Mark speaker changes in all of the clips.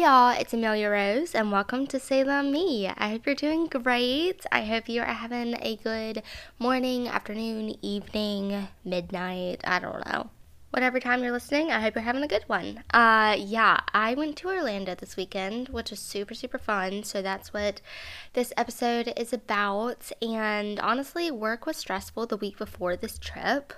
Speaker 1: Hey y'all, it's Amelia Rose and welcome to C'est la Me. I hope you're doing great. I hope you are having a good morning, afternoon, evening, midnight, I don't know whatever time you're listening, I hope you're having a good one. Uh, yeah, I went to Orlando this weekend, which was super, super fun. So that's what this episode is about. And honestly, work was stressful the week before this trip.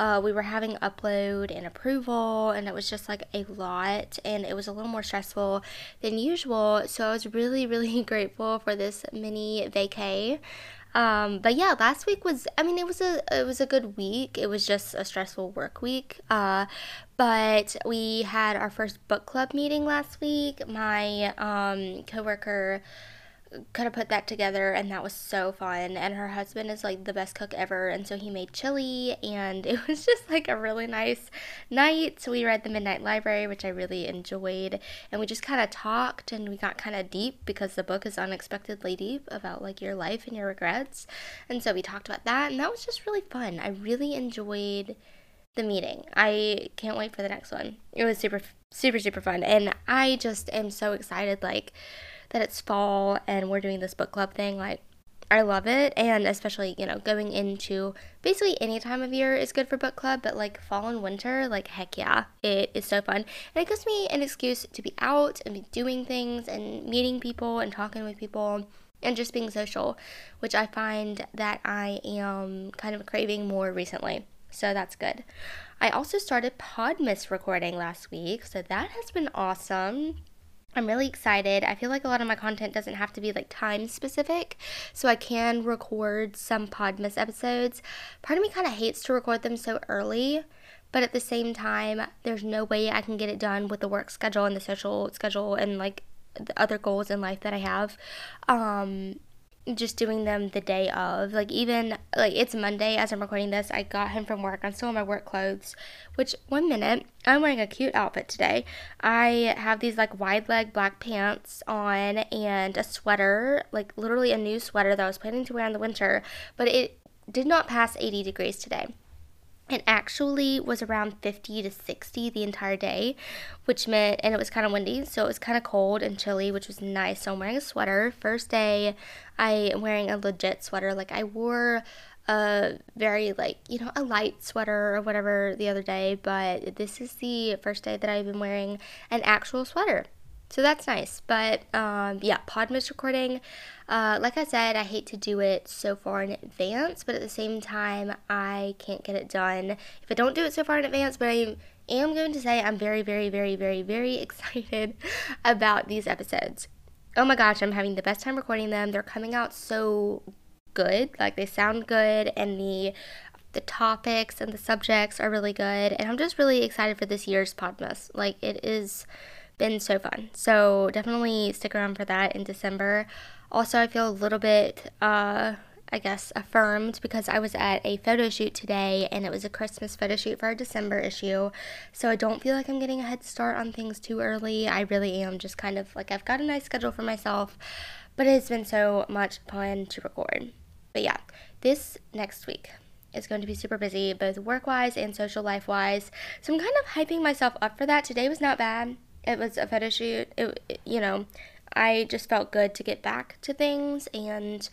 Speaker 1: Uh, we were having upload and approval, and it was just like a lot, and it was a little more stressful than usual. So I was really, really grateful for this mini vacay. Um, but yeah, last week was I mean it was a it was a good week. It was just a stressful work week. Uh, but we had our first book club meeting last week. My um coworker kind of put that together and that was so fun and her husband is like the best cook ever and so he made chili and it was just like a really nice night so we read the midnight library which i really enjoyed and we just kind of talked and we got kind of deep because the book is unexpectedly deep about like your life and your regrets and so we talked about that and that was just really fun i really enjoyed the meeting. I can't wait for the next one. It was super, super, super fun. And I just am so excited. Like, that it's fall and we're doing this book club thing. Like, I love it. And especially, you know, going into basically any time of year is good for book club, but like fall and winter, like, heck yeah, it is so fun. And it gives me an excuse to be out and be doing things and meeting people and talking with people and just being social, which I find that I am kind of craving more recently. So that's good. I also started Podmas recording last week, so that has been awesome. I'm really excited. I feel like a lot of my content doesn't have to be like time specific, so I can record some Podmas episodes. Part of me kind of hates to record them so early, but at the same time, there's no way I can get it done with the work schedule and the social schedule and like the other goals in life that I have. Um, just doing them the day of. Like even like it's Monday as I'm recording this. I got him from work. I'm still in my work clothes. Which one minute I'm wearing a cute outfit today. I have these like wide leg black pants on and a sweater, like literally a new sweater that I was planning to wear in the winter, but it did not pass 80 degrees today. It actually was around 50 to 60 the entire day, which meant, and it was kind of windy, so it was kind of cold and chilly, which was nice. So I'm wearing a sweater. First day, I am wearing a legit sweater. Like I wore a very like you know a light sweater or whatever the other day but this is the first day that i've been wearing an actual sweater so that's nice. But um, yeah, Podmas recording. Uh, like I said, I hate to do it so far in advance, but at the same time, I can't get it done if I don't do it so far in advance. But I am going to say I'm very, very, very, very, very excited about these episodes. Oh my gosh, I'm having the best time recording them. They're coming out so good. Like they sound good, and the the topics and the subjects are really good. And I'm just really excited for this year's Podmas. Like it is been so fun. So definitely stick around for that in December. Also, I feel a little bit, uh, I guess, affirmed because I was at a photo shoot today and it was a Christmas photo shoot for our December issue. So I don't feel like I'm getting a head start on things too early. I really am just kind of like I've got a nice schedule for myself, but it's been so much fun to record. But yeah, this next week is going to be super busy, both work wise and social life wise. So I'm kind of hyping myself up for that. Today was not bad it was a photo shoot. It, it, you know, I just felt good to get back to things and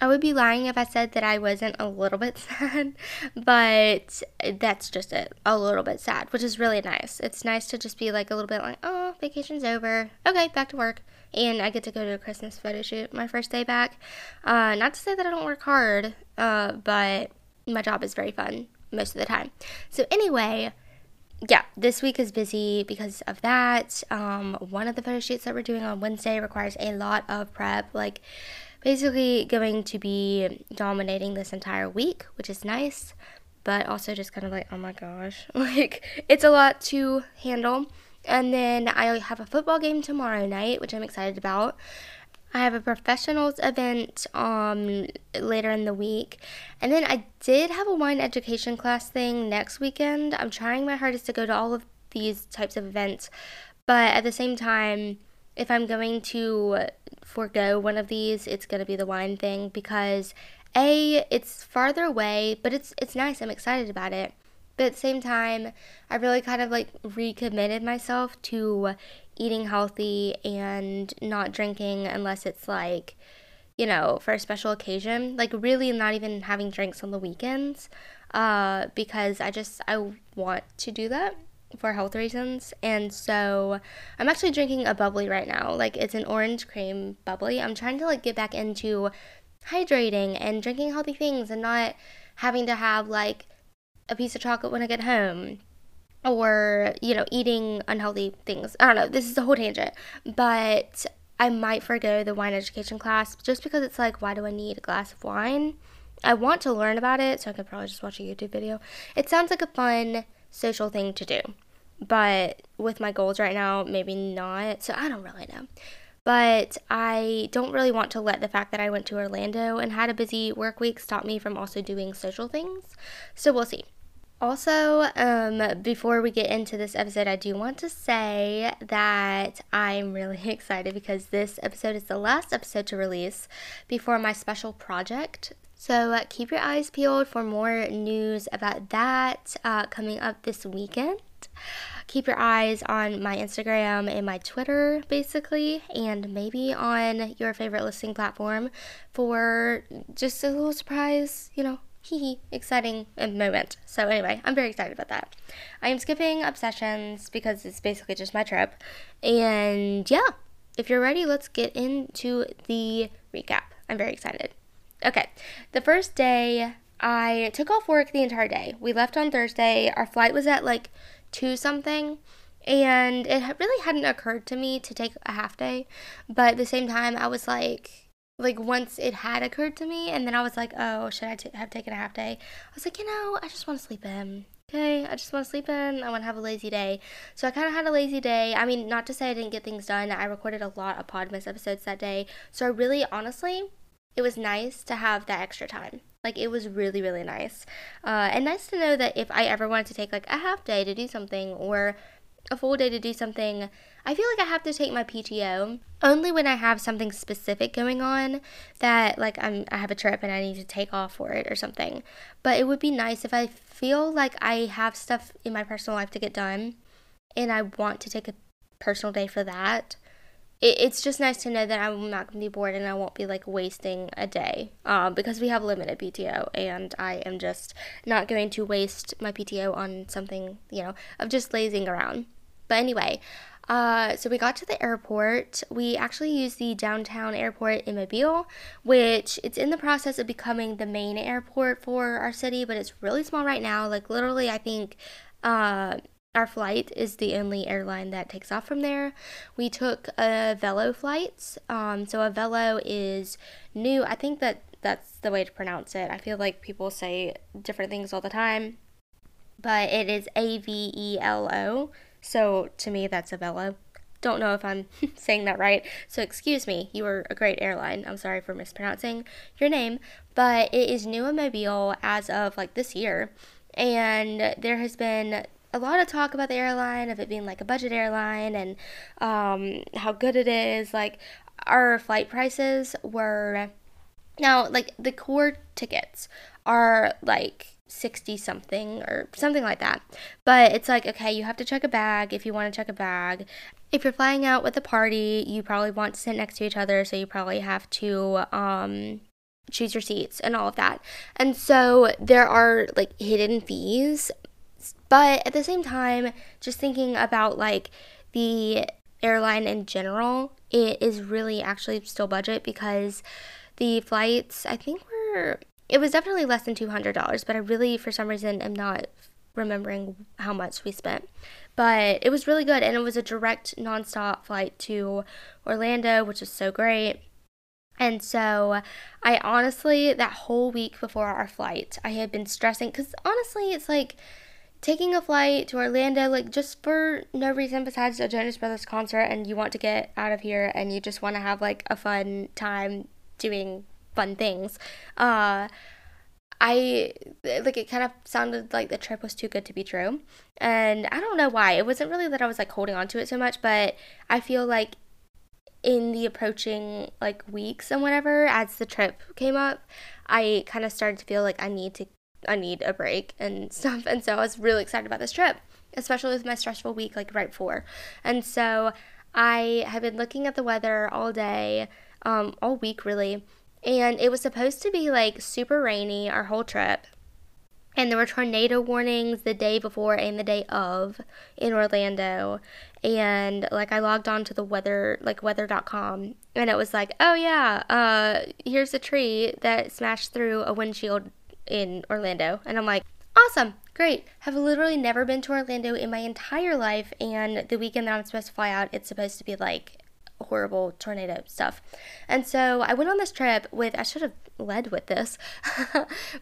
Speaker 1: I would be lying if I said that I wasn't a little bit sad, but that's just it. A little bit sad, which is really nice. It's nice to just be like a little bit like, oh, vacation's over. Okay, back to work. And I get to go to a Christmas photo shoot my first day back. Uh, not to say that I don't work hard, uh, but my job is very fun most of the time. So, anyway, yeah, this week is busy because of that. Um, one of the photo shoots that we're doing on Wednesday requires a lot of prep, like basically going to be dominating this entire week, which is nice, but also just kind of like, oh my gosh, like it's a lot to handle. And then I have a football game tomorrow night, which I'm excited about. I have a professionals event um later in the week. And then I did have a wine education class thing next weekend. I'm trying my hardest to go to all of these types of events, but at the same time, if I'm going to forego one of these, it's going to be the wine thing because a it's farther away, but it's it's nice. I'm excited about it. But at the same time, I really kind of like recommitted myself to eating healthy and not drinking unless it's like, you know, for a special occasion. Like, really not even having drinks on the weekends uh, because I just, I want to do that for health reasons. And so I'm actually drinking a bubbly right now. Like, it's an orange cream bubbly. I'm trying to like get back into hydrating and drinking healthy things and not having to have like a piece of chocolate when I get home or, you know, eating unhealthy things. I don't know. This is a whole tangent. But I might forego the wine education class just because it's like, why do I need a glass of wine? I want to learn about it, so I could probably just watch a YouTube video. It sounds like a fun social thing to do. But with my goals right now, maybe not. So I don't really know. But I don't really want to let the fact that I went to Orlando and had a busy work week stop me from also doing social things. So we'll see. Also, um, before we get into this episode, I do want to say that I'm really excited because this episode is the last episode to release before my special project. So uh, keep your eyes peeled for more news about that uh, coming up this weekend. Keep your eyes on my Instagram and my Twitter, basically, and maybe on your favorite listening platform for just a little surprise, you know, hee exciting moment. So anyway, I'm very excited about that. I am skipping obsessions because it's basically just my trip. And yeah, if you're ready, let's get into the recap. I'm very excited. Okay, the first day I took off work the entire day. We left on Thursday. Our flight was at like 2 something. And it really hadn't occurred to me to take a half day. But at the same time, I was like, like once it had occurred to me and then i was like oh should I t- have taken a half day? I was like you know i just want to sleep in okay? I just want to sleep in. I want to have a lazy day. So i kind of had a lazy day. I mean not to say i didn't get things done. I recorded a lot of podmas episodes that day. So i really honestly it was nice to have that extra time. Like it was really really nice. Uh, and nice to know that if i ever wanted to take like a half day to do something or a full day to do something I feel like I have to take my PTO only when I have something specific going on that like I'm I have a trip and I need to take off for it or something. But it would be nice if I feel like I have stuff in my personal life to get done and I want to take a personal day for that. It, it's just nice to know that I'm not going to be bored and I won't be like wasting a day um, because we have limited PTO and I am just not going to waste my PTO on something, you know, of just lazing around. But anyway, uh, so we got to the airport. We actually used the downtown airport in Mobile, which it's in the process of becoming the main airport for our city, but it's really small right now. Like literally, I think uh, our flight is the only airline that takes off from there. We took Avelo flight. Um, so Avelo is new. I think that that's the way to pronounce it. I feel like people say different things all the time, but it is A V E L O. So to me, that's Avelo. Don't know if I'm saying that right. So excuse me, you were a great airline. I'm sorry for mispronouncing your name, but it is new in Mobile as of like this year. And there has been a lot of talk about the airline, of it being like a budget airline and um, how good it is. Like our flight prices were now like the core tickets are like 60 something or something like that. But it's like, okay, you have to check a bag if you want to check a bag. If you're flying out with a party, you probably want to sit next to each other, so you probably have to um choose your seats and all of that. And so there are like hidden fees, but at the same time, just thinking about like the airline in general, it is really actually still budget because the flights I think were it was definitely less than $200, but I really, for some reason, am not remembering how much we spent. But it was really good, and it was a direct nonstop flight to Orlando, which was so great. And so, I honestly, that whole week before our flight, I had been stressing because honestly, it's like taking a flight to Orlando, like just for no reason besides a Jonas Brothers concert, and you want to get out of here and you just want to have like a fun time doing fun things. Uh, I like it kind of sounded like the trip was too good to be true. And I don't know why. It wasn't really that I was like holding on to it so much, but I feel like in the approaching like weeks and whatever as the trip came up, I kind of started to feel like I need to I need a break and stuff. And so I was really excited about this trip, especially with my stressful week like right before. And so I have been looking at the weather all day, um, all week really, and it was supposed to be like super rainy our whole trip. And there were tornado warnings the day before and the day of in Orlando. And like I logged on to the weather, like weather.com, and it was like, oh yeah, uh, here's a tree that smashed through a windshield in Orlando. And I'm like, awesome, great. Have literally never been to Orlando in my entire life. And the weekend that I'm supposed to fly out, it's supposed to be like horrible tornado stuff. And so I went on this trip with, I should have led with this,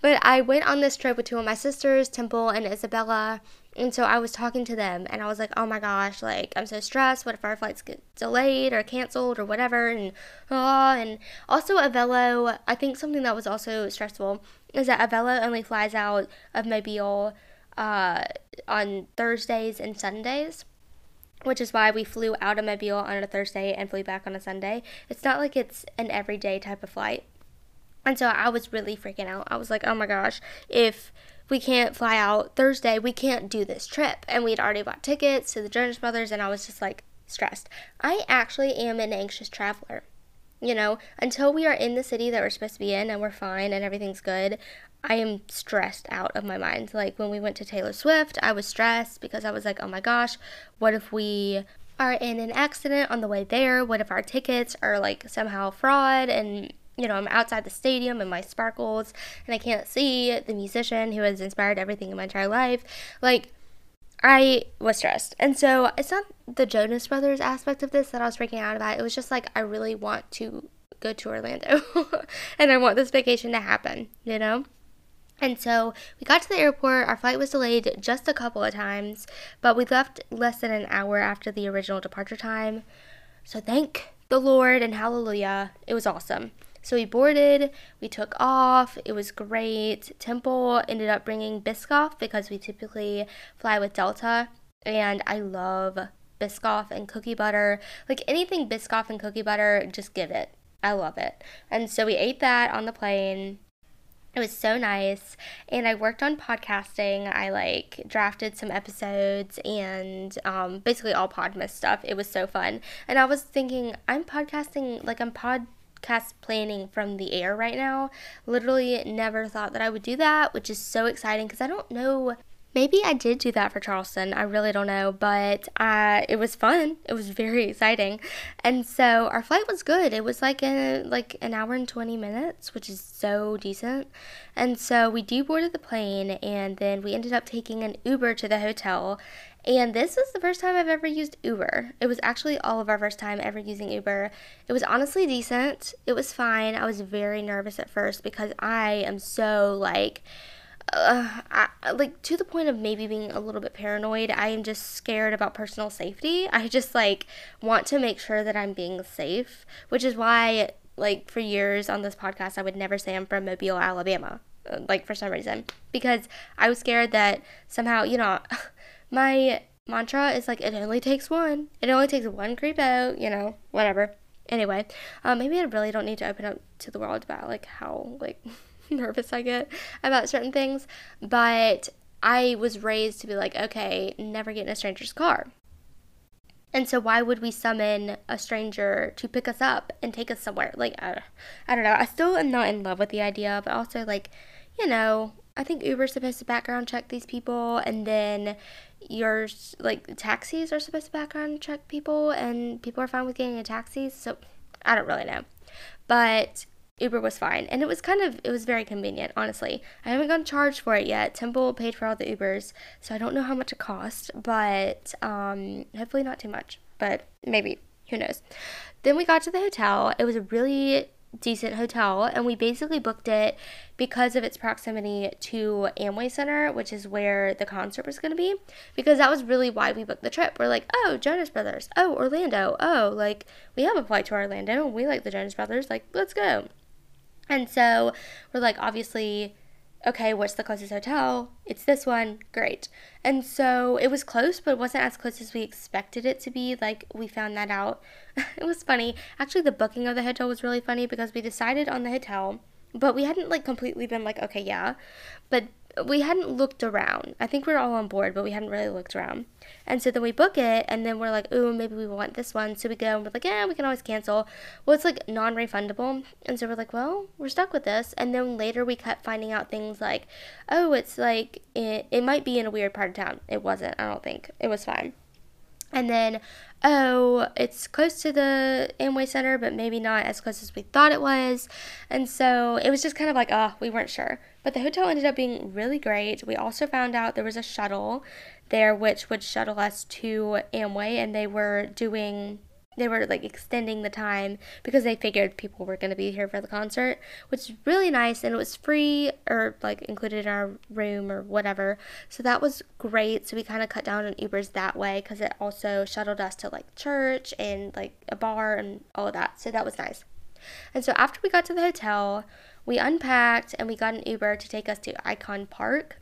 Speaker 1: but I went on this trip with two of my sisters, Temple and Isabella. And so I was talking to them and I was like, oh my gosh, like I'm so stressed. What if our flights get delayed or canceled or whatever? And, oh, and also Avelo, I think something that was also stressful is that Avelo only flies out of Mobile uh, on Thursdays and Sundays which is why we flew out of Mobile on a Thursday and flew back on a Sunday. It's not like it's an everyday type of flight. And so I was really freaking out. I was like, oh my gosh, if we can't fly out Thursday, we can't do this trip. And we'd already bought tickets to the Jonas Brothers, and I was just like stressed. I actually am an anxious traveler. You know, until we are in the city that we're supposed to be in and we're fine and everything's good, I am stressed out of my mind. Like when we went to Taylor Swift, I was stressed because I was like, oh my gosh, what if we are in an accident on the way there? What if our tickets are like somehow fraud and you know, I'm outside the stadium and my sparkles and I can't see the musician who has inspired everything in my entire life. Like, I was stressed. And so it's not the Jonas Brothers aspect of this that I was freaking out about. It was just like, I really want to go to Orlando and I want this vacation to happen, you know? And so we got to the airport. Our flight was delayed just a couple of times, but we left less than an hour after the original departure time. So thank the Lord and hallelujah. It was awesome. So we boarded, we took off, it was great. Temple ended up bringing Biscoff because we typically fly with Delta, and I love Biscoff and cookie butter. Like anything Biscoff and cookie butter, just give it. I love it. And so we ate that on the plane. It was so nice. And I worked on podcasting. I like drafted some episodes and um, basically all Podmas stuff. It was so fun. And I was thinking, I'm podcasting, like, I'm podcast planning from the air right now. Literally never thought that I would do that, which is so exciting because I don't know Maybe I did do that for Charleston. I really don't know, but uh, it was fun. It was very exciting, and so our flight was good. It was like a like an hour and twenty minutes, which is so decent. And so we deboarded the plane, and then we ended up taking an Uber to the hotel. And this is the first time I've ever used Uber. It was actually all of our first time ever using Uber. It was honestly decent. It was fine. I was very nervous at first because I am so like uh, I, like to the point of maybe being a little bit paranoid. I am just scared about personal safety. I just like want to make sure that I'm being safe, which is why like for years on this podcast I would never say I'm from Mobile, Alabama. Uh, like for some reason because I was scared that somehow, you know, my mantra is like it only takes one. It only takes one creep out, you know, whatever. Anyway, um, maybe I really don't need to open up to the world about like how like nervous I get about certain things, but I was raised to be like, okay, never get in a stranger's car. And so, why would we summon a stranger to pick us up and take us somewhere? Like, I, I don't know. I still am not in love with the idea, but also, like, you know, I think Uber's supposed to background check these people, and then yours, like, taxis are supposed to background check people, and people are fine with getting a taxi. So, I don't really know. But Uber was fine. And it was kind of, it was very convenient, honestly. I haven't gotten charged for it yet. Temple paid for all the Ubers, so I don't know how much it cost, but um, hopefully not too much. But maybe, who knows. Then we got to the hotel. It was a really decent hotel, and we basically booked it because of its proximity to Amway Center, which is where the concert was going to be. Because that was really why we booked the trip. We're like, oh, Jonas Brothers. Oh, Orlando. Oh, like, we have a flight to Orlando. We like the Jonas Brothers. Like, let's go. And so we're like, obviously, okay, what's the closest hotel? It's this one. Great. And so it was close, but it wasn't as close as we expected it to be. Like, we found that out. it was funny. Actually, the booking of the hotel was really funny because we decided on the hotel, but we hadn't like completely been like, okay, yeah. But we hadn't looked around. I think we were all on board, but we hadn't really looked around. And so then we book it, and then we're like, ooh, maybe we want this one. So we go, and we're like, yeah, we can always cancel. Well, it's like non refundable. And so we're like, well, we're stuck with this. And then later we kept finding out things like, oh, it's like, it, it might be in a weird part of town. It wasn't, I don't think. It was fine. And then, oh, it's close to the Amway Center, but maybe not as close as we thought it was. And so it was just kind of like, oh, we weren't sure. But the hotel ended up being really great. We also found out there was a shuttle there which would shuttle us to Amway, and they were doing they were like extending the time because they figured people were going to be here for the concert, which is really nice and it was free or like included in our room or whatever. So that was great. So we kind of cut down on Ubers that way because it also shuttled us to like church and like a bar and all of that. So that was nice. And so after we got to the hotel, we unpacked and we got an Uber to take us to Icon Park,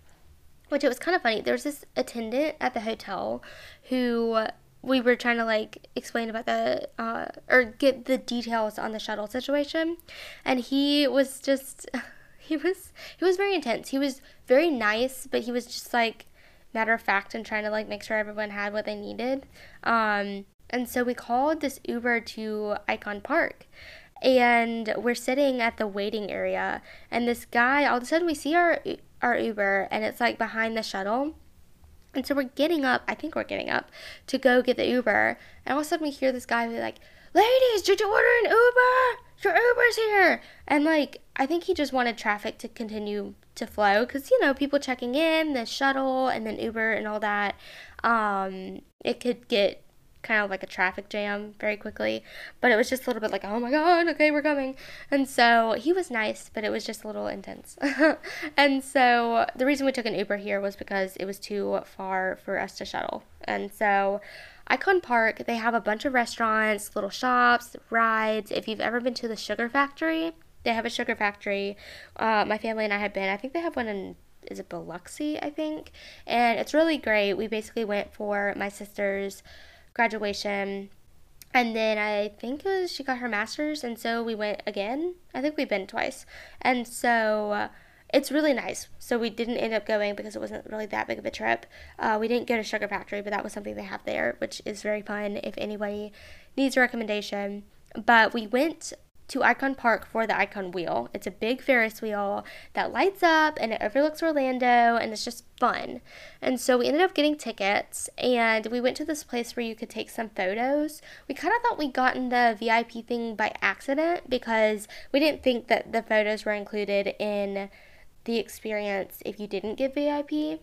Speaker 1: which it was kind of funny. There was this attendant at the hotel who we were trying to like explain about the uh, or get the details on the shuttle situation, and he was just he was he was very intense. He was very nice, but he was just like matter of fact and trying to like make sure everyone had what they needed. Um, and so we called this Uber to Icon Park, and we're sitting at the waiting area and this guy all of a sudden we see our our uber and it's like behind the shuttle. And so we're getting up i think we're getting up to go get the uber. And all of a sudden we hear this guy be like ladies did you order an uber? Your uber's here. And like i think he just wanted traffic to continue to flow because you know people checking in the shuttle and then uber and all that. Um it could get kind of like a traffic jam very quickly. But it was just a little bit like, oh my god, okay, we're coming. And so he was nice, but it was just a little intense. and so the reason we took an Uber here was because it was too far for us to shuttle. And so Icon Park, they have a bunch of restaurants, little shops, rides. If you've ever been to the Sugar Factory, they have a sugar factory. Uh, my family and I have been. I think they have one in is it Biloxi, I think. And it's really great. We basically went for my sister's graduation. And then I think was, she got her master's, and so we went again. I think we've been twice. And so uh, it's really nice. So we didn't end up going because it wasn't really that big of a trip. Uh, we didn't go to Sugar Factory, but that was something they have there, which is very fun if anybody needs a recommendation. But we went to Icon Park for the Icon Wheel. It's a big Ferris wheel that lights up and it overlooks Orlando and it's just fun. And so we ended up getting tickets and we went to this place where you could take some photos. We kind of thought we'd gotten the VIP thing by accident because we didn't think that the photos were included in the experience if you didn't get VIP.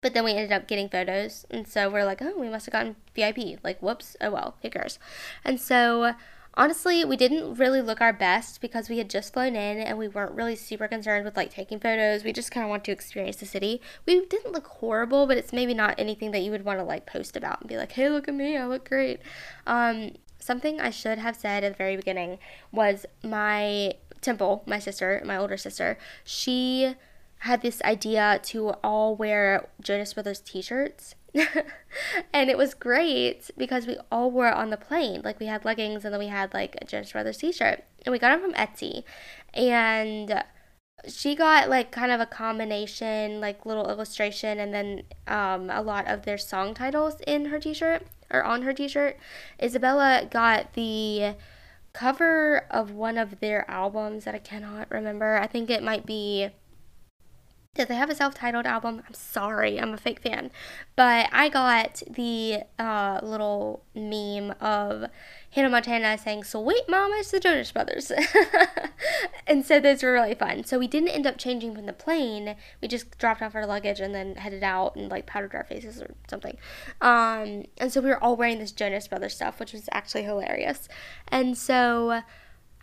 Speaker 1: But then we ended up getting photos, and so we're like, oh, we must have gotten VIP. Like, whoops, oh well, who cares? And so honestly, we didn't really look our best because we had just flown in and we weren't really super concerned with like taking photos. We just kind of want to experience the city. We didn't look horrible, but it's maybe not anything that you would want to like post about and be like, hey, look at me, I look great. Um, something I should have said at the very beginning was my Temple, my sister, my older sister, she had this idea to all wear Jonas Brothers t shirts and it was great because we all wore it on the plane. Like we had leggings and then we had like a Jonas Brothers t-shirt. And we got them from Etsy. And she got like kind of a combination, like little illustration and then um, a lot of their song titles in her t-shirt or on her t-shirt. Isabella got the cover of one of their albums that I cannot remember. I think it might be did they have a self-titled album? I'm sorry, I'm a fake fan. But I got the uh, little meme of Hannah Montana saying, Sweet Mama, it's the Jonas Brothers. and so those were really fun. So we didn't end up changing from the plane. We just dropped off our luggage and then headed out and like powdered our faces or something. Um, and so we were all wearing this Jonas Brothers stuff, which was actually hilarious. And so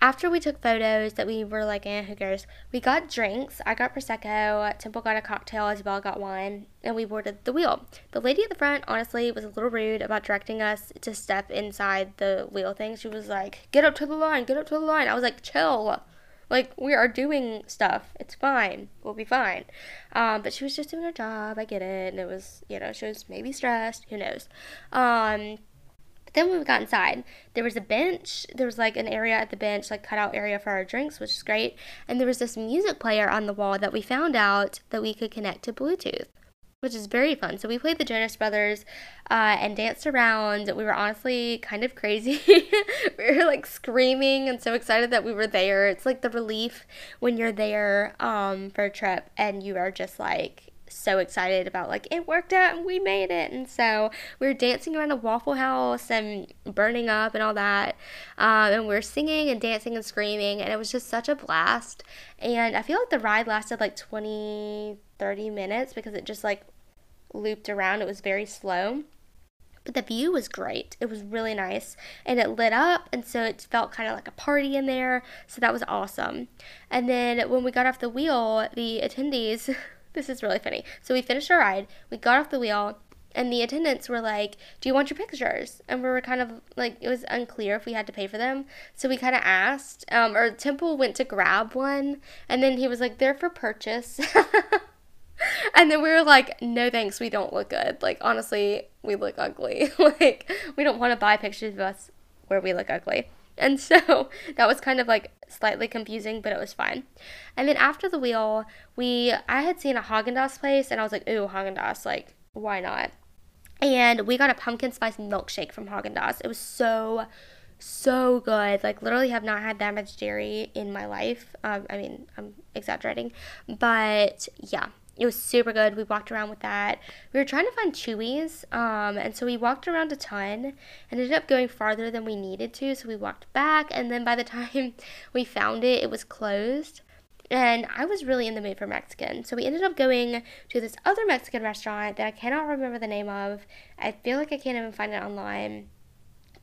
Speaker 1: after we took photos that we were like, eh, who cares? We got drinks. I got Prosecco. Temple got a cocktail. Isabel got wine. And we boarded the wheel. The lady at the front, honestly, was a little rude about directing us to step inside the wheel thing. She was like, get up to the line, get up to the line. I was like, chill. Like, we are doing stuff. It's fine. We'll be fine. Um, but she was just doing her job. I get it. And it was, you know, she was maybe stressed. Who knows? Um, then when we got inside, there was a bench. There was like an area at the bench, like cutout area for our drinks, which is great. And there was this music player on the wall that we found out that we could connect to Bluetooth, which is very fun. So we played the Jonas Brothers uh, and danced around. We were honestly kind of crazy. we were like screaming and so excited that we were there. It's like the relief when you're there um, for a trip and you are just like so excited about like it worked out and we made it and so we were dancing around a waffle house and burning up and all that um, and we were singing and dancing and screaming and it was just such a blast and i feel like the ride lasted like 20 30 minutes because it just like looped around it was very slow but the view was great. It was really nice and it lit up and so it felt kind of like a party in there. So that was awesome. And then when we got off the wheel, the attendees This is really funny. So we finished our ride, we got off the wheel, and the attendants were like, Do you want your pictures? And we were kind of like, it was unclear if we had to pay for them. So we kind of asked, um, or Temple went to grab one, and then he was like, They're for purchase. and then we were like, No thanks, we don't look good. Like, honestly, we look ugly. like, we don't want to buy pictures of us where we look ugly. And so that was kind of like slightly confusing, but it was fine. And then after the wheel, we I had seen a Haagen Dazs place, and I was like, ooh, Haagen Dazs, like why not? And we got a pumpkin spice milkshake from Haagen Dazs. It was so so good. Like literally have not had that much dairy in my life. Um, I mean, I'm exaggerating, but yeah, it was super good. We walked around with that. We were trying to find Chuy's, um, and so we walked around a ton and ended up going farther than we needed to. So we walked back, and then by the time we found it, it was closed. And I was really in the mood for Mexican. So we ended up going to this other Mexican restaurant that I cannot remember the name of. I feel like I can't even find it online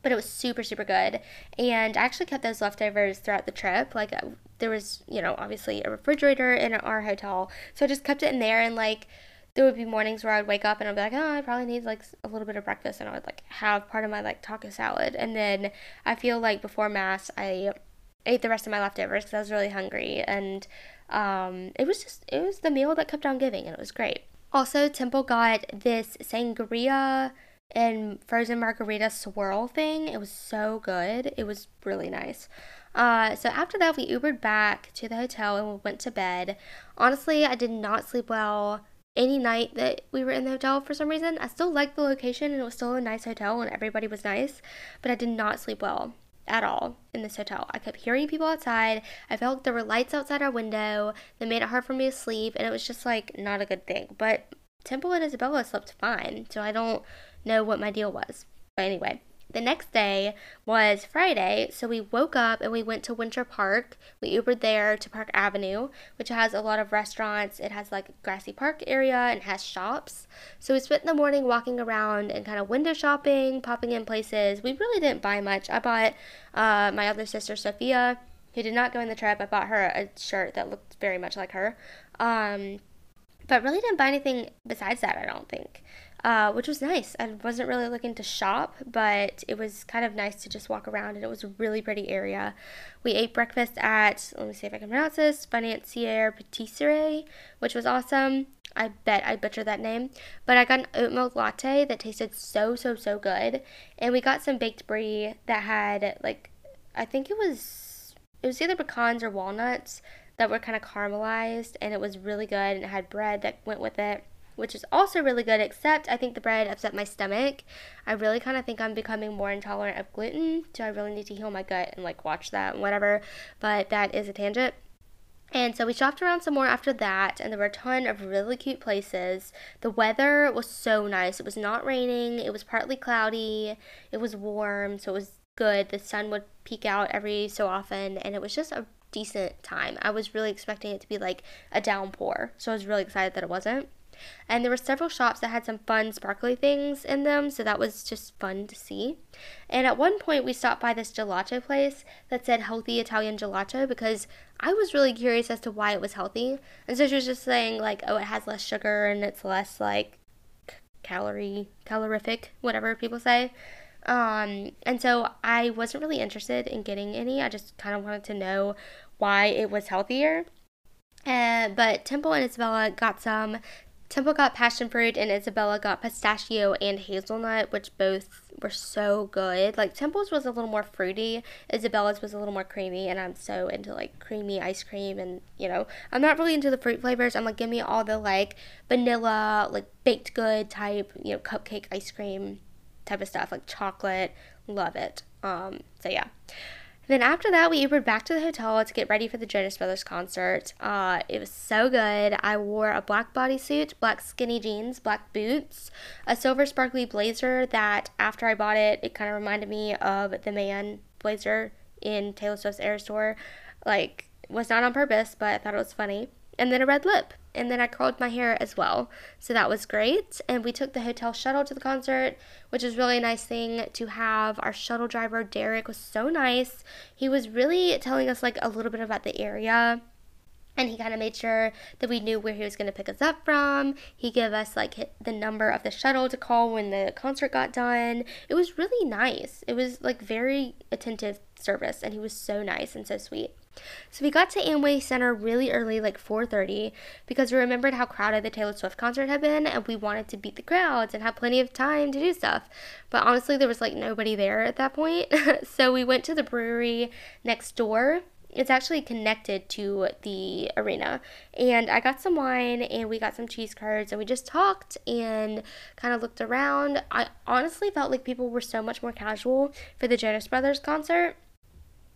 Speaker 1: but it was super super good. And i actually kept those leftovers throughout the trip. Like uh, there was you know obviously a refrigerator in our hotel. So i just kept it in there and like there would be mornings where i'd wake up and i'd be like oh i probably need like a little bit of breakfast and i would like have part of my like taco salad. And then i feel like before mass i ate the rest of my leftovers because i was really hungry. And um, it was just it was the meal that kept on giving and it was great. Also temple got this sangria and frozen margarita swirl thing. It was so good. It was really nice. Uh, so after that, we Ubered back to the hotel and we went to bed. Honestly, I did not sleep well any night that we were in the hotel for some reason. I still liked the location and it was still a nice hotel and everybody was nice, but I did not sleep well at all in this hotel. I kept hearing people outside. I felt like there were lights outside our window that made it hard for me to sleep, and it was just like not a good thing. But Temple and Isabella slept fine, so I don't know what my deal was. But anyway, the next day was Friday, so we woke up and we went to Winter Park. We Ubered there to Park Avenue, which has a lot of restaurants. It has like a grassy park area and has shops. So we spent the morning walking around and kind of window shopping, popping in places. We really didn't buy much. I bought uh, my other sister Sophia, who did not go in the trip. I bought her a shirt that looked very much like her. Um, but really didn't buy anything besides that, I don't think uh, which was nice. I wasn't really looking to shop, but it was kind of nice to just walk around, and it was a really pretty area. We ate breakfast at, let me see if I can pronounce this, Financière Patisserie, which was awesome. I bet I butchered that name. But I got an oat milk latte that tasted so, so, so good. And we got some baked brie that had, like, I think it was, it was either pecans or walnuts that were kind of caramelized, and it was really good, and it had bread that went with it which is also really good, except I think the bread upset my stomach. I really kind of think I'm becoming more intolerant of gluten, so I really need to heal my gut and like watch that and whatever. But that is a tangent. And so we shopped around some more after that, and there were a ton of really cute places. The weather was so nice. It was not raining, it was partly cloudy, it was warm, so it was good. The sun would peek out every so often, and it was just a decent time. I was really expecting it to be like a downpour, so I was really excited that it wasn't. And there were several shops that had some fun, sparkly things in them, so that was just fun to see. And at one point, we stopped by this gelato place that said healthy Italian gelato because I was really curious as to why it was healthy. And so she was just saying, like, oh, it has less sugar and it's less, like, calorie, calorific, whatever people say. Um, and so I wasn't really interested in getting any. I just kind of wanted to know why it was healthier. Uh, but Temple and Isabella got some Temple got passion fruit and Isabella got pistachio and hazelnut, which both were so good. Like Temple's was a little more fruity, Isabella's was a little more creamy, and I'm so into like creamy ice cream and you know, I'm not really into the fruit flavors. I'm like give me all the like vanilla, like baked good type, you know, cupcake ice cream type of stuff, like chocolate. Love it. Um, so yeah. Then after that, we Ubered back to the hotel to get ready for the Jonas Brothers concert. Uh, it was so good. I wore a black bodysuit, black skinny jeans, black boots, a silver sparkly blazer that after I bought it, it kind of reminded me of the man blazer in Taylor Swift's Eras Tour. Like, was not on purpose, but I thought it was funny. And then a red lip and then I curled my hair as well. So that was great. And we took the hotel shuttle to the concert, which is really a nice thing to have. Our shuttle driver, Derek, was so nice. He was really telling us like a little bit about the area. And he kind of made sure that we knew where he was going to pick us up from. He gave us like the number of the shuttle to call when the concert got done. It was really nice. It was like very attentive service, and he was so nice and so sweet. So we got to Amway Center really early, like 4:30, because we remembered how crowded the Taylor Swift concert had been, and we wanted to beat the crowds and have plenty of time to do stuff. But honestly, there was like nobody there at that point, so we went to the brewery next door. It's actually connected to the arena, and I got some wine and we got some cheese curds, and we just talked and kind of looked around. I honestly felt like people were so much more casual for the Jonas Brothers concert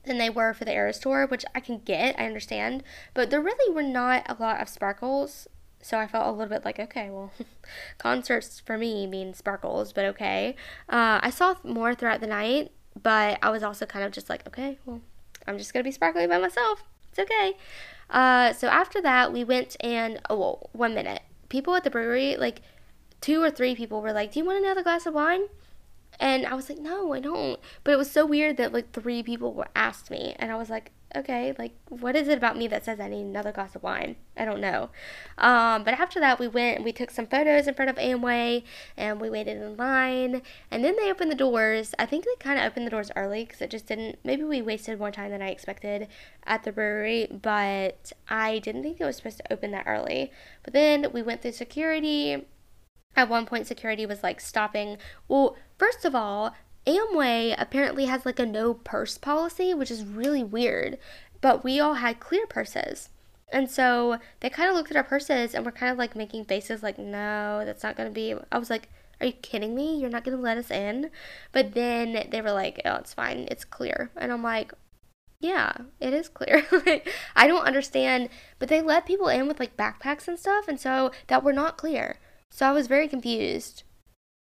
Speaker 1: than they were for the Eras Tour, which I can get, I understand. But there really were not a lot of sparkles. So I felt a little bit like, okay, well, concerts for me mean sparkles, but okay. Uh, I saw more throughout the night, but I was also kind of just like, okay, well, I'm just gonna be sparkly by myself. It's okay. Uh, so after that, we went and oh, well, one minute. People at the brewery, like two or three people, were like, "Do you want another glass of wine?" And I was like, no, I don't. But it was so weird that like three people were asked me, and I was like, okay, like what is it about me that says I need another glass of wine? I don't know. Um, but after that, we went and we took some photos in front of Amway, and we waited in line, and then they opened the doors. I think they kind of opened the doors early because it just didn't. Maybe we wasted more time than I expected at the brewery, but I didn't think it was supposed to open that early. But then we went through security at one point, security was like stopping. Well, first of all, Amway apparently has like a no purse policy, which is really weird. But we all had clear purses. And so they kind of looked at our purses and were kind of like making faces like, no, that's not going to be. I was like, are you kidding me? You're not going to let us in? But then they were like, oh, it's fine. It's clear. And I'm like, yeah, it is clear. I don't understand. But they let people in with like backpacks and stuff. And so that were not clear. So I was very confused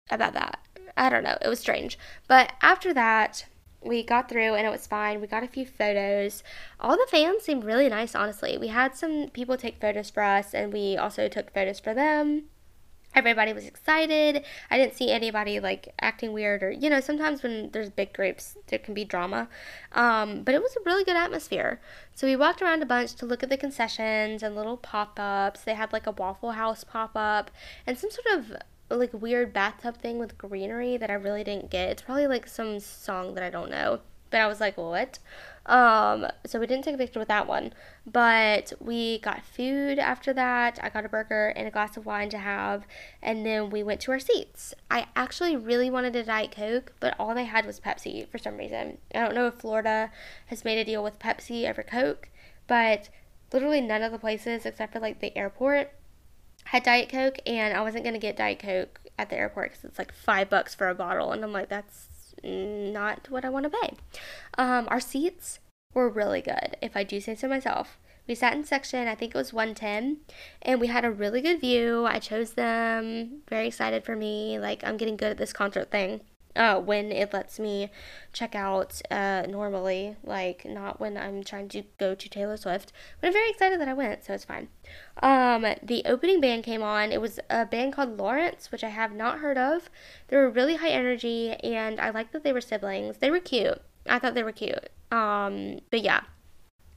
Speaker 1: about that. I don't know. It was strange. But after that, we got through and it was fine. We got a few photos. All the fans seemed really nice, honestly. We had some people take photos for us and we also took photos for them. Everybody was excited. I didn't see anybody like acting weird or, you know, sometimes when there's big groups, there can be drama. Um, but it was a really good atmosphere. So we walked around a bunch to look at the concessions and little pop ups. They had like a Waffle House pop up and some sort of like weird bathtub thing with greenery that I really didn't get. It's probably like some song that I don't know. But I was like, what? Um, so we didn't take a picture with that one, but we got food after that. I got a burger and a glass of wine to have, and then we went to our seats. I actually really wanted a Diet Coke, but all they had was Pepsi for some reason. I don't know if Florida has made a deal with Pepsi over Coke, but literally none of the places except for like the airport had Diet Coke, and I wasn't gonna get Diet Coke at the airport because it's like five bucks for a bottle, and I'm like, that's not what I want to pay. Um, our seats were really good, if I do say so myself. We sat in section, I think it was 110, and we had a really good view. I chose them. Very excited for me. Like, I'm getting good at this concert thing uh, when it lets me check out uh, normally, like not when I'm trying to go to Taylor Swift. But I'm very excited that I went, so it's fine. Um, the opening band came on. It was a band called Lawrence, which I have not heard of. They were really high energy, and I liked that they were siblings. They were cute. I thought they were cute. Um, but yeah.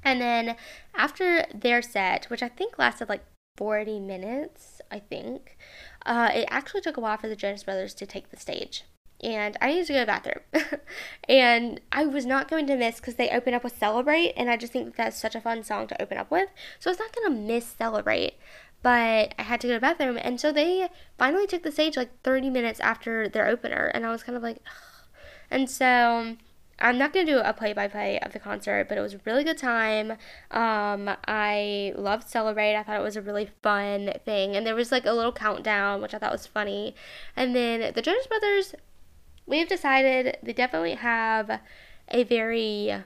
Speaker 1: And then after their set, which I think lasted like 40 minutes, I think, uh, it actually took a while for the Jonas Brothers to take the stage and I needed to go to the bathroom. and I was not going to miss because they open up with Celebrate, and I just think that that's such a fun song to open up with. So I was not going to miss Celebrate. but I had to go to the bathroom. And so they finally took the stage like 30 minutes after their opener. And I was kind of like, Ugh. and so I'm not going to do a play by play of the concert, but it was a really good time. Um, I loved Celebrate. I thought it was a really fun thing. And there was like a little countdown, which I thought was funny. And then the Jonas Brothers, we've decided they definitely have a very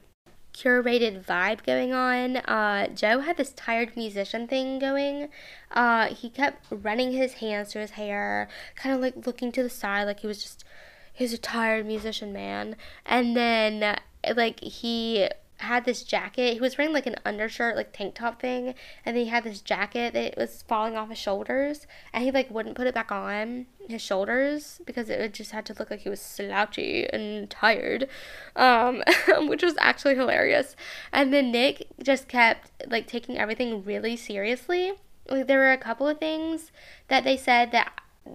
Speaker 1: curated vibe going on. Uh, Joe had this tired musician thing going. Uh, he kept running his hands through his hair, kind of like looking to the side, like he was just he was a tired musician man. And then like he had this jacket. He was wearing like an undershirt, like tank top thing, and he had this jacket that was falling off his shoulders, and he like wouldn't put it back on his shoulders because it just had to look like he was slouchy and tired, um, which was actually hilarious. And then Nick just kept like taking everything really seriously. Like there were a couple of things that they said that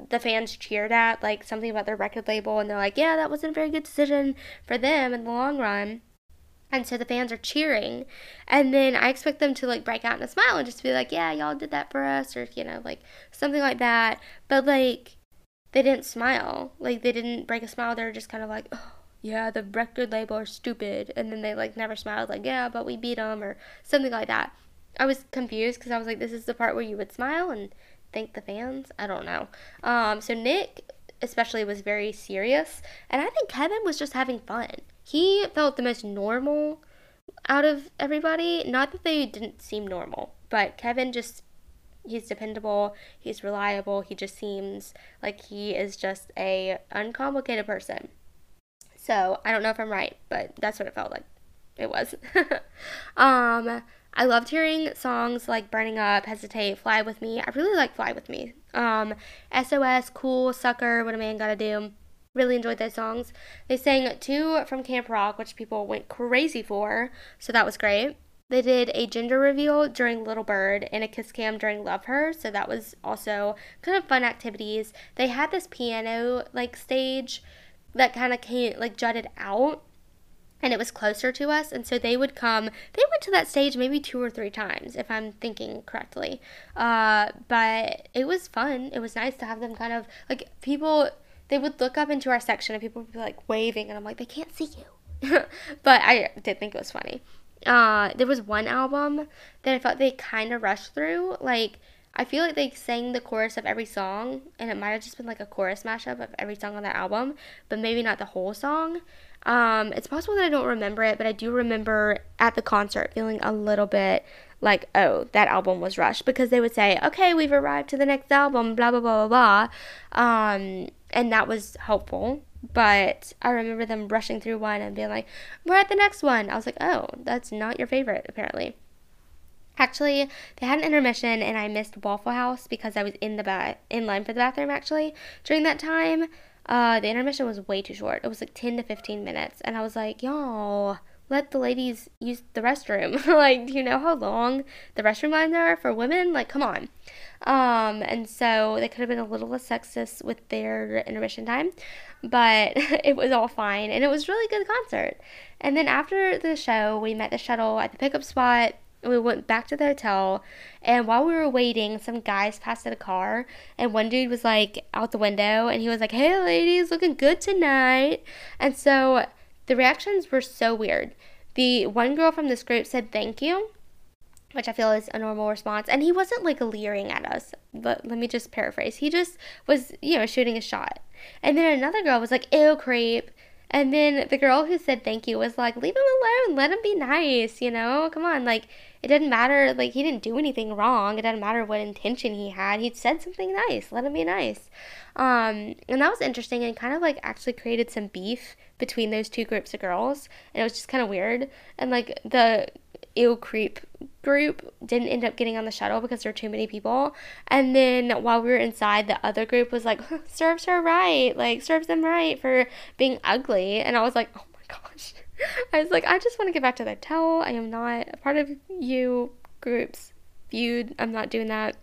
Speaker 1: the fans cheered at, like something about their record label, and they're like, yeah, that wasn't a very good decision for them in the long run. And so the fans are cheering. And then I expect them to like break out in a smile and just be like, yeah, y'all did that for us, or, you know, like something like that. But like, they didn't smile. Like, they didn't break a smile. They were just kind of like, oh, yeah, the record label are stupid. And then they like never smiled, like, yeah, but we beat them, or something like that. I was confused because I was like, this is the part where you would smile and thank the fans. I don't know. Um, so Nick especially was very serious, and I think Kevin was just having fun. He felt the most normal out of everybody. Not that they didn't seem normal, but Kevin just he's dependable, he's reliable, he just seems like he is just a uncomplicated person. So, I don't know if I'm right, but that's what it felt like. It was. um I loved hearing songs like Burning Up, Hesitate, Fly With Me. I really like Fly With Me. Um, SOS, Cool, Sucker, What a Man Gotta Do. Really enjoyed those songs. They sang two from Camp Rock, which people went crazy for, so that was great. They did a gender reveal during Little Bird and a kiss cam during Love Her, so that was also kind of fun activities. They had this piano like stage that kind of came like jutted out and it was closer to us and so they would come they went to that stage maybe two or three times if i'm thinking correctly. Uh, but it was fun. It was nice to have them kind of like people they would look up into our section and people would be like waving and i'm like they can't see you. But i did think it was funny. Uh, there was one album that i felt they kind of rushed through like I feel like they sang the chorus of every song, and it might have just been like a chorus mashup of every song on that album, but maybe not the whole song. Um, it's possible that I don't remember it, but I do remember at the concert feeling a little bit like, oh, that album was rushed because they would say, okay, we've arrived to the next album, blah, blah, blah, blah, blah. Um, and that was helpful. But I remember them rushing through one and being like, we're at the next one. I was like, oh, that's not your favorite, apparently. Actually, they had an intermission and I missed Waffle House because I was in the ba- in line for the bathroom actually during that time. Uh, the intermission was way too short. It was like 10 to 15 minutes. And I was like, y'all, let the ladies use the restroom. like, do you know how long the restroom lines are for women? Like, come on. Um, and so they could have been a little less sexist with their intermission time, but it was all fine. And it was really good concert. And then after the show, we met the shuttle at the pickup spot we went back to the hotel and while we were waiting some guys passed in a car and one dude was like out the window and he was like hey ladies looking good tonight. And so the reactions were so weird. The one girl from this group said thank you which i feel is a normal response and he wasn't like leering at us. But let me just paraphrase. He just was you know shooting a shot. And then another girl was like ew creep. And then the girl who said thank you was like, leave him alone, let him be nice, you know? Come on, like, it didn't matter, like, he didn't do anything wrong. It doesn't matter what intention he had. He said something nice, let him be nice. Um, and that was interesting and kind of like actually created some beef between those two groups of girls. And it was just kind of weird. And like the ew creep group didn't end up getting on the shuttle because there were too many people. And then while we were inside, the other group was like, serves her right, like serves them right for being ugly. And I was like, oh my gosh. I was like, I just want to get back to the hotel. I am not a part of you groups feud. I'm not doing that.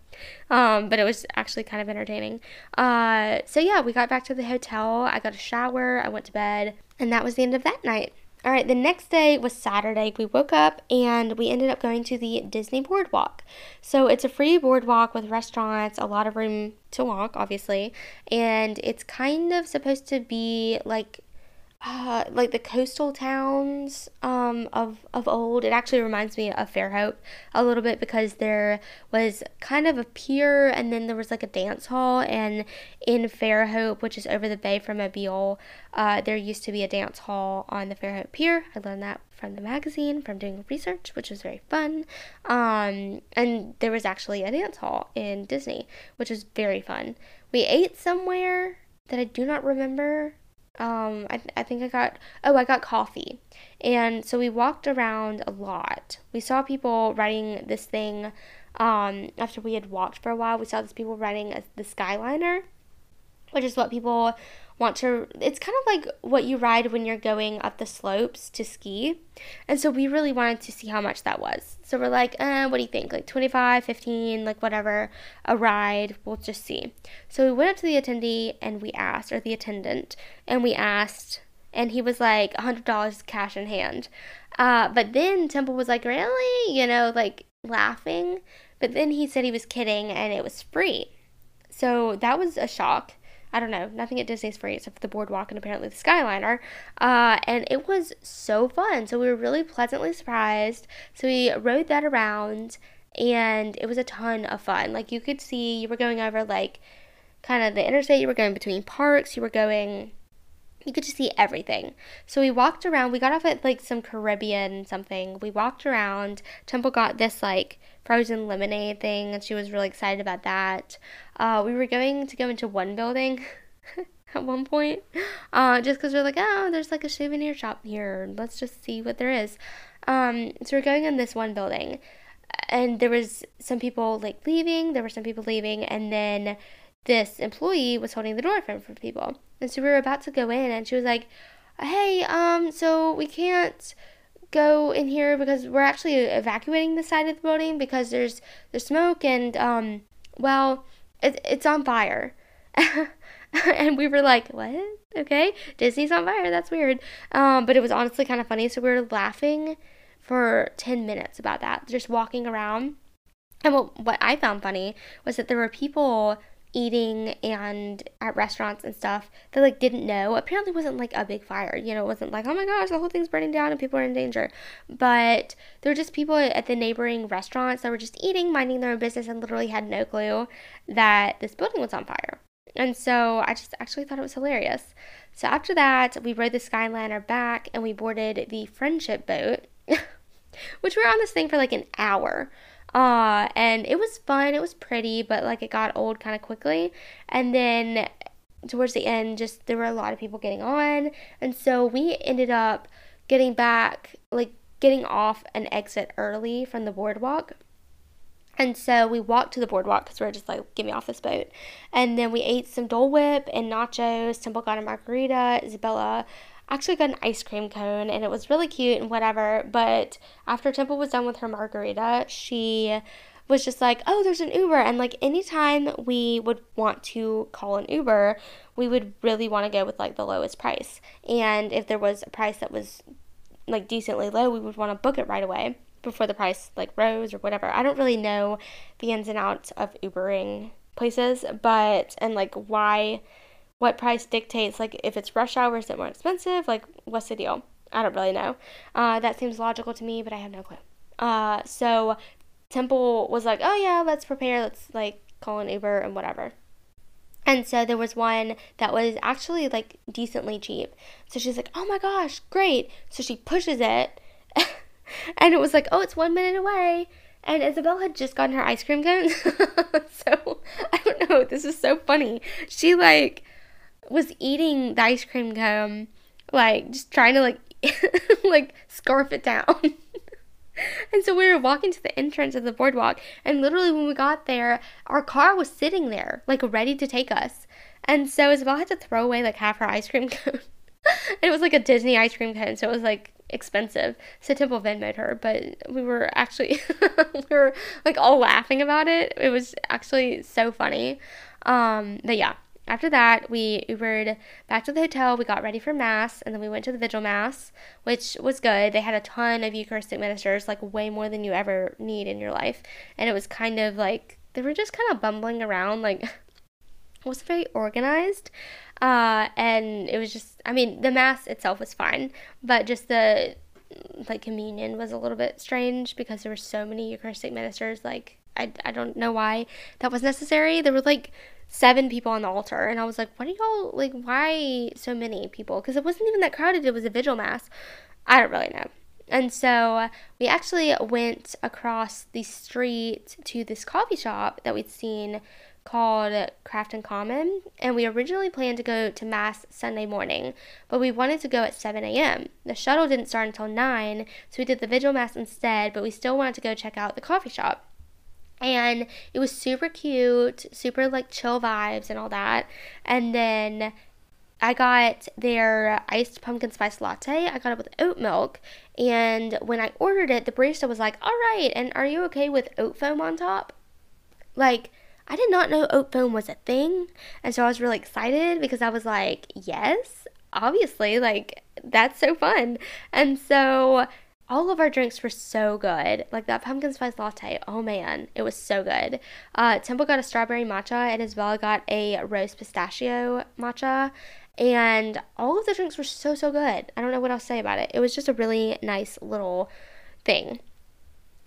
Speaker 1: Um, but it was actually kind of entertaining. Uh, so yeah, we got back to the hotel. I got a shower. I went to bed, and that was the end of that night. All right, the next day was Saturday. We woke up and we ended up going to the Disney Boardwalk. So it's a free boardwalk with restaurants, a lot of room to walk, obviously, and it's kind of supposed to be like uh, like the coastal towns um, of of old. It actually reminds me of Fairhope a little bit because there was kind of a pier and then there was like a dance hall. And in Fairhope, which is over the bay from Mobile, uh, there used to be a dance hall on the Fairhope Pier. I learned that from the magazine from doing research, which was very fun. Um, and there was actually a dance hall in Disney, which was very fun. We ate somewhere that I do not remember um, I, th- I think I got, oh, I got coffee. And so we walked around a lot. We saw people riding this thing um, after we had walked for a while. We saw these people riding a, the Skyliner, which is what people want to it's kind of like what you ride when you're going up the slopes to ski. And so we really wanted to see how much that was. So we're like uh, what do you think? Like 25 15 like whatever a ride. We'll just see. So we went up to the attendee and we asked or the attendant and we asked and he was like $100 cash in hand. Uh, but then temple was like really? You know like laughing. But then he said he was kidding and it was free. So that was a shock I don't know, nothing at Disney's free except for the boardwalk and apparently the Skyliner. Uh, and it was so fun. So we were really pleasantly surprised. So we rode that around and it was a ton of fun. Like you could see, you were going over like kind of the interstate, you were going between parks, you were going you could just see everything. So we walked around. We got off at like some Caribbean something. We walked around. Temple got this like frozen lemonade thing, and she was really excited about that. Uh, we were going to go into one building at one point, uh, just because we're like, oh, there's like a souvenir shop here. Let's just see what there is. Um, so we're going in this one building, and there was some people like leaving. There were some people leaving, and then this employee was holding the door for people. And so we were about to go in, and she was like, "Hey, um, so we can't." go in here because we're actually evacuating the side of the building because there's there's smoke and um well it, it's on fire and we were like what okay disney's on fire that's weird um but it was honestly kind of funny so we were laughing for 10 minutes about that just walking around and what, what i found funny was that there were people eating and at restaurants and stuff that like didn't know. Apparently wasn't like a big fire you know it wasn't like oh my gosh the whole thing's burning down and people are in danger. But there were just people at the neighboring restaurants that were just eating minding their own business and literally had no clue that this building was on fire. And so i just actually thought it was hilarious. So after that we rode the skyliner back and we boarded the friendship boat which we were on this thing for like an hour uh, and it was fun. It was pretty, but like it got old kind of quickly. And then towards the end, just there were a lot of people getting on, and so we ended up getting back, like getting off and exit early from the boardwalk. And so we walked to the boardwalk because we are just like, get me off this boat. And then we ate some Dole Whip and nachos. Temple got a margarita. Isabella actually got an ice cream cone and it was really cute and whatever. But after Temple was done with her margarita, she was just like, oh, there's an Uber. And like anytime we would want to call an Uber, we would really want to go with like the lowest price. And if there was a price that was like decently low, we would want to book it right away before the price like rose or whatever. I don't really know the ins and outs of Ubering places, but and like why what price dictates like if it's rush hour is it more expensive? Like what's the deal? I don't really know. Uh, that seems logical to me but i have no clue. Uh, so temple was like oh yeah let's prepare. Let's like call an uber and whatever. And so there was one that was actually like decently cheap. So she's like oh my gosh great. So she pushes it and it was like oh it's one minute away. And Isabel had just gotten her ice cream cone. so I don't know. This is so funny. She like was eating the ice cream cone, like just trying to like like scarf it down. and so we were walking to the entrance of the boardwalk, and literally when we got there, our car was sitting there, like ready to take us. And so Isabel had to throw away like half her ice cream cone. it was like a Disney ice cream cone, so it was like expensive. So Temple Venmoed her, but we were actually we were like all laughing about it. It was actually so funny. Um, but yeah, after that, we Ubered back to the hotel. We got ready for Mass, and then we went to the Vigil Mass, which was good. They had a ton of Eucharistic ministers, like way more than you ever need in your life. And it was kind of like, they were just kind of bumbling around, like, it wasn't very organized. Uh, and it was just, I mean, the Mass itself was fine, but just the, like, communion was a little bit strange because there were so many Eucharistic ministers, like, I, I don't know why that was necessary. There were like seven people on the altar, and I was like, what are y'all like? Why so many people? Because it wasn't even that crowded. It was a vigil mass. I don't really know. And so we actually went across the street to this coffee shop that we'd seen called Craft and Common, and we originally planned to go to Mass Sunday morning, but we wanted to go at 7 a.m. The shuttle didn't start until 9, so we did the Vigil Mass instead, but we still wanted to go check out the coffee shop and it was super cute, super like chill vibes and all that. And then I got their iced pumpkin spice latte. I got it with oat milk. And when I ordered it, the barista was like, All right, and are you okay with oat foam on top? Like, I did not know oat foam was a thing. And so I was really excited because I was like, Yes, obviously. Like, that's so fun. And so all of our drinks were so good. Like that pumpkin spice latte, oh man, it was so good. Uh, Temple got a strawberry matcha, and Isabella got a rose pistachio matcha. And all of the drinks were so, so good. I don't know what else to say about it. It was just a really nice little thing.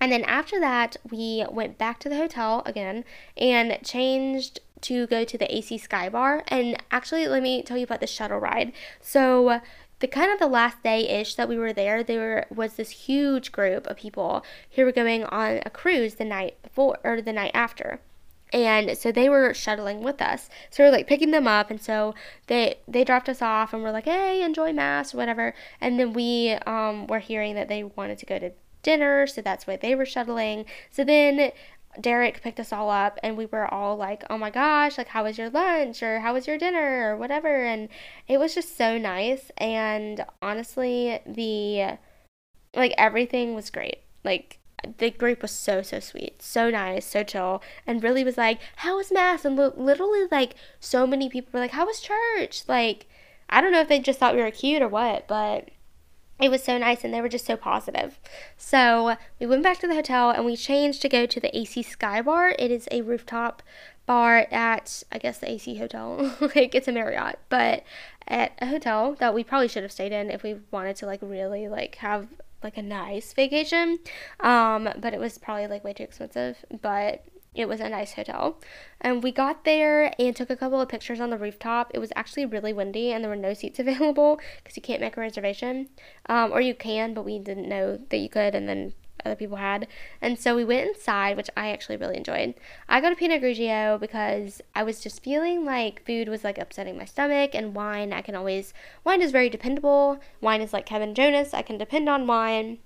Speaker 1: And then after that, we went back to the hotel again and changed to go to the AC Sky Bar. And actually, let me tell you about the shuttle ride. So, the kind of the last day ish that we were there, there was this huge group of people who were going on a cruise the night before or the night after. And so they were shuttling with us. So we are like picking them up and so they they dropped us off and we're like, Hey, enjoy mass whatever and then we um were hearing that they wanted to go to dinner, so that's why they were shuttling. So then Derek picked us all up and we were all like, oh my gosh, like, how was your lunch or how was your dinner or whatever. And it was just so nice. And honestly, the like everything was great. Like, the group was so, so sweet, so nice, so chill, and really was like, how was Mass? And li- literally, like, so many people were like, how was church? Like, I don't know if they just thought we were cute or what, but it was so nice and they were just so positive. So we went back to the hotel and we changed to go to the AC Sky Bar. It is a rooftop bar at I guess the AC hotel. like it's a Marriott, but at a hotel that we probably should have stayed in if we wanted to like really like have like a nice vacation. Um, but it was probably like way too expensive. But it was a nice hotel. And we got there and took a couple of pictures on the rooftop. It was actually really windy and there were no seats available because you can't make a reservation. Um, or you can, but we didn't know that you could, and then other people had. And so we went inside, which I actually really enjoyed. I got a Pinot Grigio because I was just feeling like food was like upsetting my stomach, and wine, I can always, wine is very dependable. Wine is like Kevin Jonas, I can depend on wine.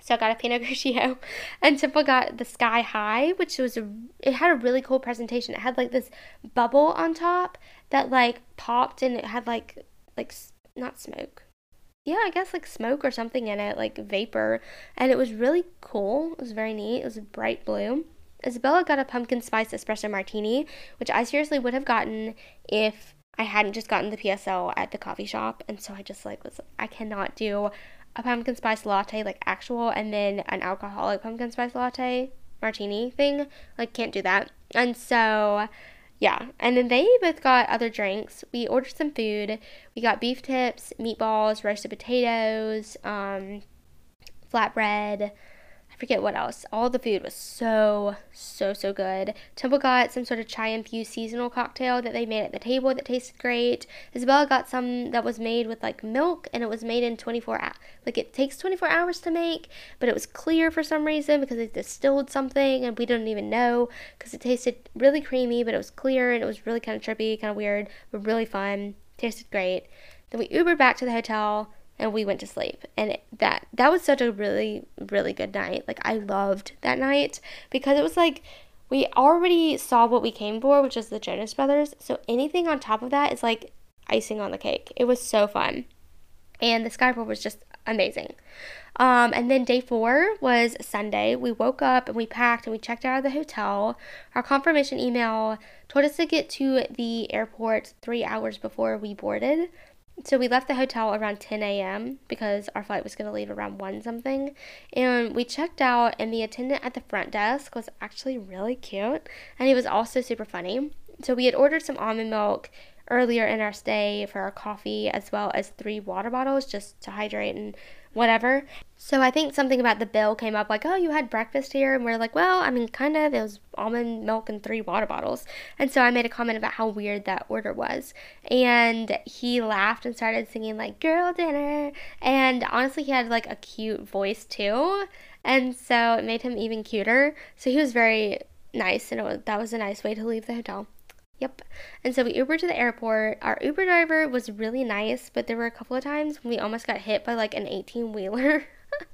Speaker 1: So I got a Pinot Grigio, and Temple got the Sky High, which was a, it had a really cool presentation. It had like this bubble on top that like popped, and it had like like not smoke, yeah, I guess like smoke or something in it, like vapor, and it was really cool. It was very neat. It was bright blue. Isabella got a pumpkin spice espresso martini, which I seriously would have gotten if I hadn't just gotten the PSL at the coffee shop, and so I just like was I cannot do a pumpkin spice latte, like actual, and then an alcoholic pumpkin spice latte martini thing. Like, can't do that. And so, yeah. And then they both got other drinks. We ordered some food. We got beef tips, meatballs, roasted potatoes, um, flatbread, forget what else. All the food was so, so, so good. Temple got some sort of chai infused seasonal cocktail that they made at the table that tasted great. Isabella got some that was made with like milk and it was made in 24 hours. Like it takes 24 hours to make, but it was clear for some reason because it distilled something and we didn't even know because it tasted really creamy, but it was clear and it was really kind of trippy, kind of weird, but really fun. Tasted great. Then we Ubered back to the hotel and we went to sleep and it, that that was such a really really good night like i loved that night because it was like we already saw what we came for which is the jonas brothers so anything on top of that is like icing on the cake it was so fun and the sky bar was just amazing. Um, and then day four was Sunday. We woke up and we packed and we checked out of the hotel. Our confirmation email told us to get to the airport three hours before we boarded. So we left the hotel around 10 a.m. because our flight was going to leave around 1 something. And we checked out, and the attendant at the front desk was actually really cute. And he was also super funny. So we had ordered some almond milk earlier in our stay for our coffee, as well as three water bottles just to hydrate and whatever. So I think something about the bill came up like, oh, you had breakfast here. And we're like, well, I mean, kind of. It was almond milk and three water bottles. And so I made a comment about how weird that order was. And he laughed and started singing, like, girl dinner. And honestly, he had like a cute voice too. And so it made him even cuter. So he was very nice. And was, that was a nice way to leave the hotel. Yep. And so we Ubered to the airport. Our Uber driver was really nice, but there were a couple of times when we almost got hit by like an 18 wheeler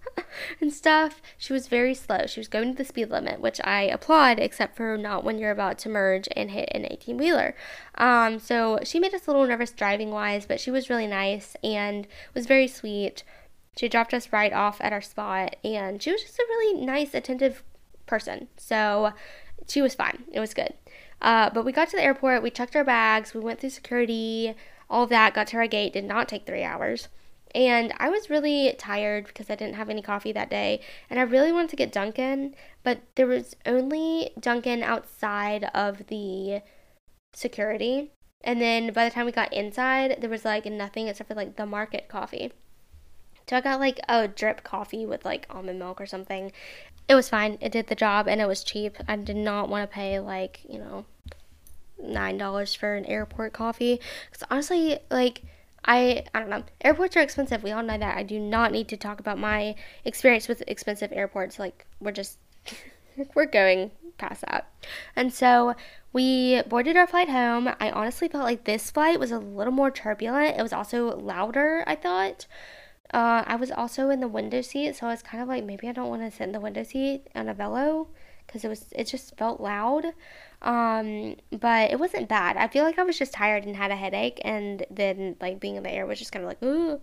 Speaker 1: and stuff. She was very slow. She was going to the speed limit, which I applaud, except for not when you're about to merge and hit an 18 wheeler. Um, so she made us a little nervous driving wise, but she was really nice and was very sweet. She dropped us right off at our spot, and she was just a really nice, attentive person. So she was fine. It was good. Uh, but we got to the airport, we checked our bags, we went through security, all of that, got to our gate, did not take three hours. And I was really tired because I didn't have any coffee that day. And I really wanted to get Dunkin', but there was only Dunkin' outside of the security. And then by the time we got inside, there was like nothing except for like the market coffee. So I got like a drip coffee with like almond milk or something it was fine. It did the job and it was cheap. I did not want to pay like, you know, $9 for an airport coffee. Because honestly, like, I I don't know. Airports are expensive. We all know that. I do not need to talk about my experience with expensive airports. Like we're just we're going past that. And so we boarded our flight home. I honestly felt like this flight was a little more turbulent. It was also louder, I thought. Uh, I was also in the window seat, so I was kind of like, maybe I don't want to sit in the window seat on Avelo because it was it just felt loud. Um, but it wasn't bad. I feel like I was just tired and had a headache, and then like being in the air was just kind of like ooh,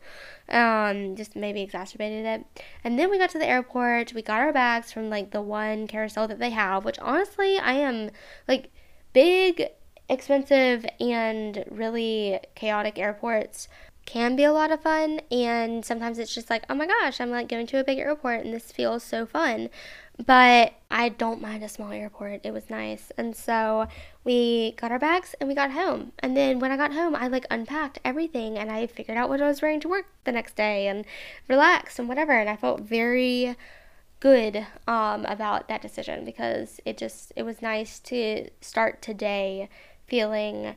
Speaker 1: um, just maybe exacerbated it. And then we got to the airport. We got our bags from like the one carousel that they have, which honestly I am like big, expensive, and really chaotic airports can be a lot of fun and sometimes it's just like oh my gosh i'm like going to a big airport and this feels so fun. But i don't mind a small airport. It was nice. And so we got our bags and we got home. And then when i got home i like unpacked everything and i figured out what i was wearing to work the next day and relaxed and whatever. And i felt very good um, about that decision because it just it was nice to start today feeling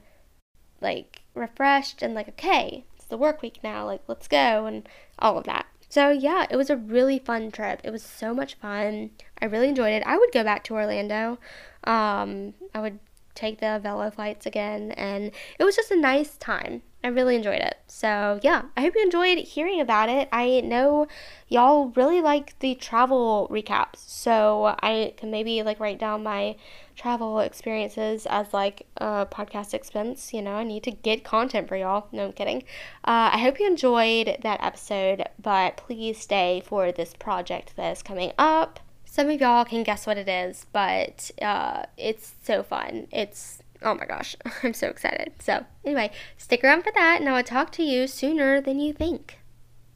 Speaker 1: like refreshed and like okay the work week now. Like, let's go and all of that. So, yeah, it was a really fun trip. It was so much fun. I really enjoyed it. I would go back to Orlando. Um, I would take the Avelo flights again, and it was just a nice time. I really enjoyed it. So, yeah, I hope you enjoyed hearing about it. I know y'all really like the travel recaps, so I can maybe like write down my travel experiences as like a podcast expense. You know, I need to get content for y'all. No, I'm kidding. Uh, I hope you enjoyed that episode, but please stay for this project that is coming up. Some of y'all can guess what it is, but uh, it's so fun. It's oh my gosh, I'm so excited. So, anyway, stick around for that, and I will talk to you sooner than you think.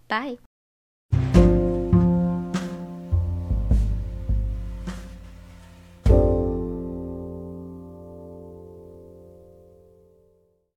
Speaker 1: Bye.